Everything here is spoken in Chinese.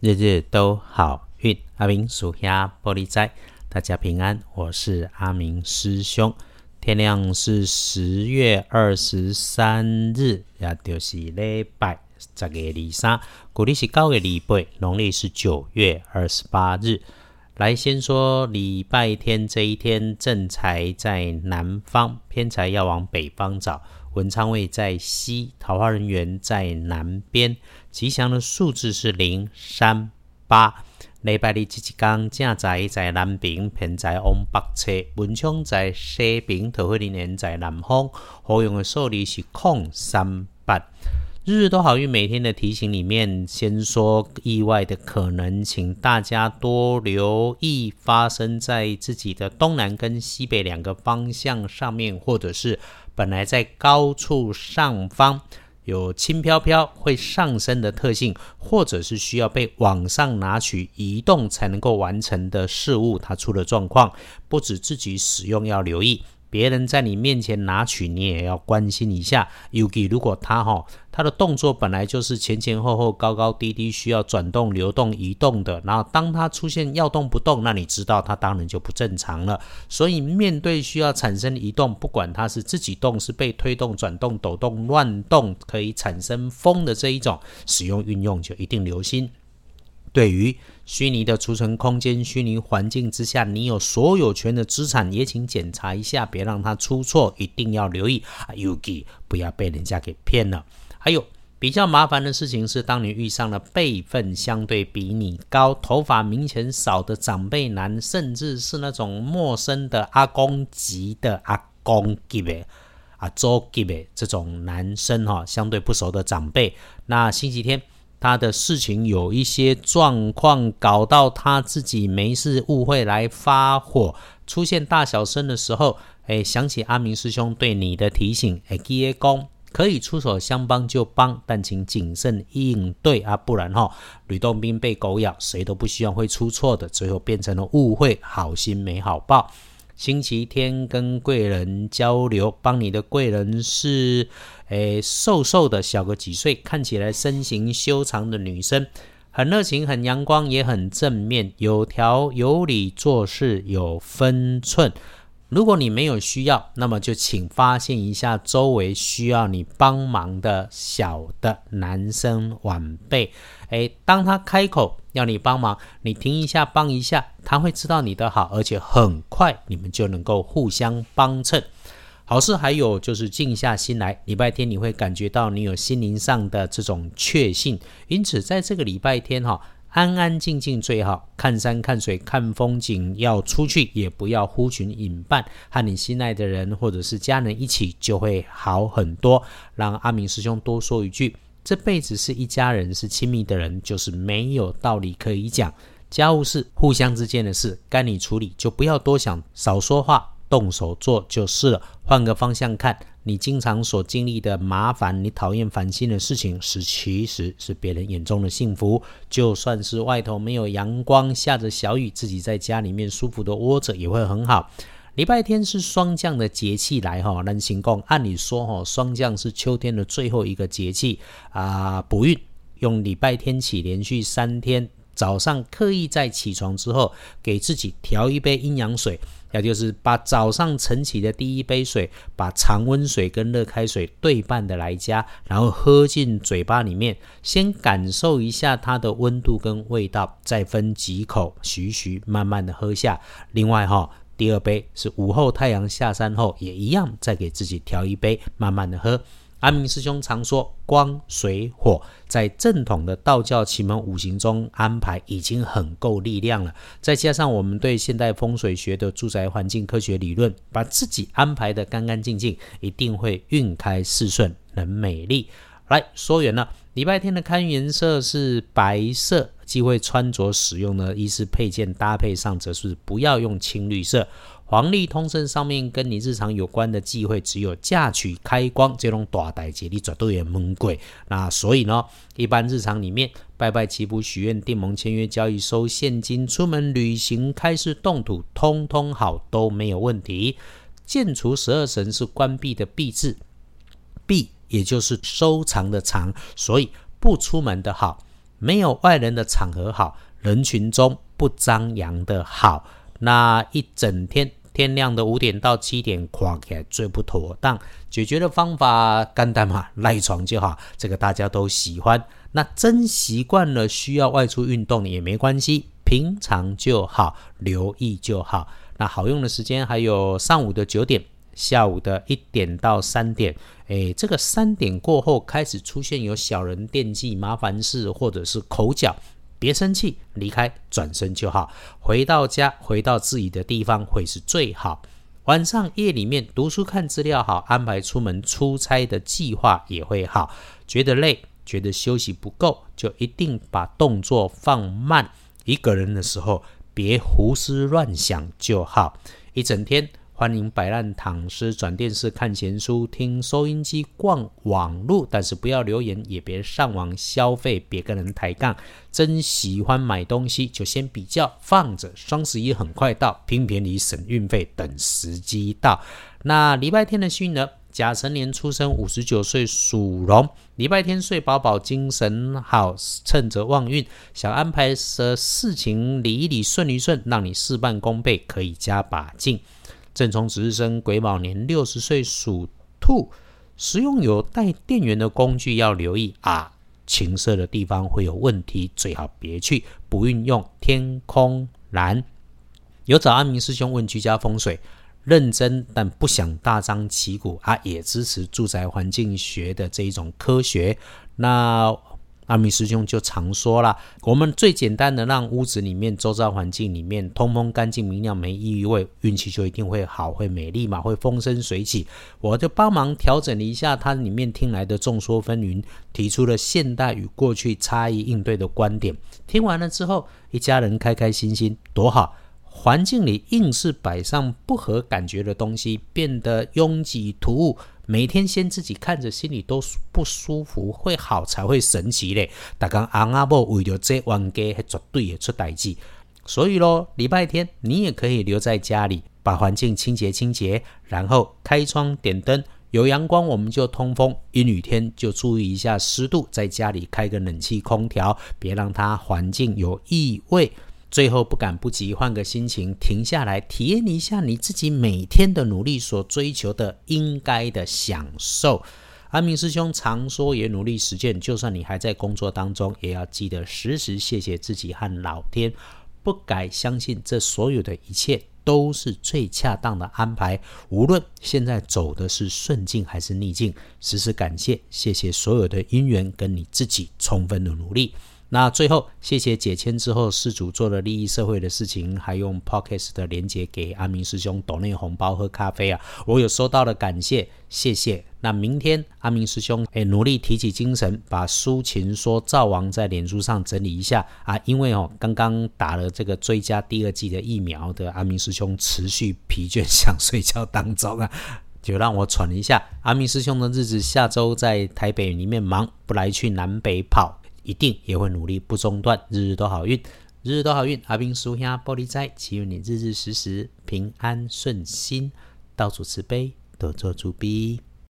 日日都好运。阿明属下玻璃斋，大家平安。我是阿明师兄。天亮是十月二十三日，也就是礼拜十月二三，古历是九月礼拜，农历是九月二十八日。来，先说礼拜天这一天，正财在南方，偏财要往北方找。文昌位在西，桃花人员在南边。吉祥的数字是零、三、八。礼拜日这一天，正财在南边，偏财往北侧。文昌在西边，桃花人员在南方。好用的数字是空、三、八。日日都好运，每天的提醒里面，先说意外的可能，请大家多留意发生在自己的东南跟西北两个方向上面，或者是本来在高处上方有轻飘飘会上升的特性，或者是需要被往上拿取移动才能够完成的事物，它出了状况，不止自己使用要留意。别人在你面前拿取，你也要关心一下。尤其如果他哈，他的动作本来就是前前后后、高高低低，需要转动、流动、移动的。然后当他出现要动不动，那你知道他当然就不正常了。所以面对需要产生移动，不管他是自己动、是被推动、转动、抖动、乱动，可以产生风的这一种使用运用，就一定留心。对于虚拟的储存空间、虚拟环境之下，你有所有权的资产，也请检查一下，别让它出错，一定要留意啊，Ugi 不要被人家给骗了。还有比较麻烦的事情是，当你遇上了辈分相对比你高、头发明显少的长辈男，甚至是那种陌生的阿公级的阿公级别、阿周级别这种男生哈，相对不熟的长辈，那星期天。他的事情有一些状况，搞到他自己没事，误会来发火，出现大小声的时候，哎，想起阿明师兄对你的提醒，哎，基耶公可以出手相帮就帮，但请谨慎应对啊，不然哈，吕洞宾被狗咬，谁都不希望会出错的，最后变成了误会，好心没好报。星期天跟贵人交流，帮你的贵人是，诶，瘦瘦的，小个几岁，看起来身形修长的女生，很热情，很阳光，也很正面，有条有理，做事有分寸。如果你没有需要，那么就请发现一下周围需要你帮忙的小的男生晚辈。诶，当他开口要你帮忙，你停一下，帮一下，他会知道你的好，而且很快你们就能够互相帮衬。好事还有就是静下心来，礼拜天你会感觉到你有心灵上的这种确信。因此，在这个礼拜天哈。安安静静最好，看山看水看风景，要出去也不要呼群引伴，和你心爱的人或者是家人一起就会好很多。让阿明师兄多说一句：这辈子是一家人，是亲密的人，就是没有道理可以讲。家务事互相之间的事，该你处理就不要多想，少说话。动手做就是了。换个方向看，你经常所经历的麻烦，你讨厌烦心的事情，是其实是别人眼中的幸福。就算是外头没有阳光，下着小雨，自己在家里面舒服的窝着也会很好。礼拜天是霜降的节气来哈，人行宫按理说哈，霜降是秋天的最后一个节气啊，补运用礼拜天起连续三天。早上刻意在起床之后，给自己调一杯阴阳水，也就是把早上晨起的第一杯水，把常温水跟热开水对半的来加，然后喝进嘴巴里面，先感受一下它的温度跟味道，再分几口，徐徐慢慢的喝下。另外哈，第二杯是午后太阳下山后，也一样再给自己调一杯，慢慢的喝。阿明师兄常说，光、水、火在正统的道教奇门五行中安排已经很够力量了。再加上我们对现代风水学的住宅环境科学理论，把自己安排的干干净净，一定会运开事顺，能美丽。来说远了，礼拜天的看颜色是白色，忌讳穿着使用的衣饰配件搭配上，则是不要用青绿色。黄历通胜上面跟你日常有关的忌讳，只有嫁娶、开光这种大代节，你绝对也蒙鬼。那所以呢，一般日常里面拜拜祈福、许愿、订盟、签约、交易、收现金、出门旅行、开市动土，通通好都没有问题。建除十二神是关闭的闭字，闭也就是收藏的藏，所以不出门的好。没有外人的场合好，人群中不张扬的好。那一整天天亮的五点到七点，垮起来最不妥当。解决的方法简单嘛，赖床就好，这个大家都喜欢。那真习惯了需要外出运动也没关系，平常就好，留意就好。那好用的时间还有上午的九点，下午的一点到三点。诶，这个三点过后开始出现有小人惦记、麻烦事或者是口角，别生气，离开，转身就好。回到家，回到自己的地方会是最好。晚上夜里面读书看资料好，安排出门出差的计划也会好。觉得累，觉得休息不够，就一定把动作放慢。一个人的时候，别胡思乱想就好。一整天。欢迎摆烂躺尸，转电视看闲书，听收音机，逛网路，但是不要留言，也别上网消费，别跟人抬杠。真喜欢买东西，就先比较放着。双十一很快到，拼便宜省运费，等时机到。那礼拜天的幸运儿，甲辰年出生，五十九岁属龙。礼拜天睡饱饱，精神好，趁着旺运，想安排的事情理一理，顺一顺，让你事半功倍，可以加把劲。正冲值日生癸卯年六十岁属兔，使用有带电源的工具要留意啊，情色的地方会有问题，最好别去。不运用天空蓝。有找阿明师兄问居家风水，认真但不想大张旗鼓啊，也支持住宅环境学的这一种科学。那。阿米师兄就常说了，我们最简单的让屋子里面周遭环境里面通风干净明亮没异味，运气就一定会好，会美丽嘛，会风生水起。我就帮忙调整了一下它里面听来的众说纷纭，提出了现代与过去差异应对的观点。听完了之后，一家人开开心心，多好。环境里硬是摆上不合感觉的东西，变得拥挤突兀。每天先自己看着，心里都不舒服，会好才会神奇嘞。大刚阿阿伯为了这玩家，还绝对也出代志。所以咯，礼拜天你也可以留在家里，把环境清洁清洁，然后开窗点灯。有阳光我们就通风，阴雨天就注意一下湿度，在家里开个冷气空调，别让它环境有异味。最后不敢不急，换个心情，停下来体验一下你自己每天的努力所追求的应该的享受。阿明师兄常说，也努力实践，就算你还在工作当中，也要记得时时谢谢自己和老天，不改相信这所有的一切都是最恰当的安排。无论现在走的是顺境还是逆境，时时感谢，谢谢所有的因缘跟你自己充分的努力。那最后，谢谢解签之后事主做了利益社会的事情，还用 p o c k e t 的连接给阿明师兄抖内红包喝咖啡啊，我有收到了，感谢，谢谢。那明天阿明师兄诶努力提起精神，把抒情说赵王在脸书上整理一下啊，因为哦刚刚打了这个追加第二季的疫苗的阿明师兄持续疲倦想睡觉当中啊，就让我喘一下。阿明师兄的日子下周在台北里面忙，不来去南北跑。一定也会努力不中断，日日都好运，日日都好运。阿兵叔兄玻璃斋，祈愿你日日时时平安顺心，到处慈悲，多做主逼。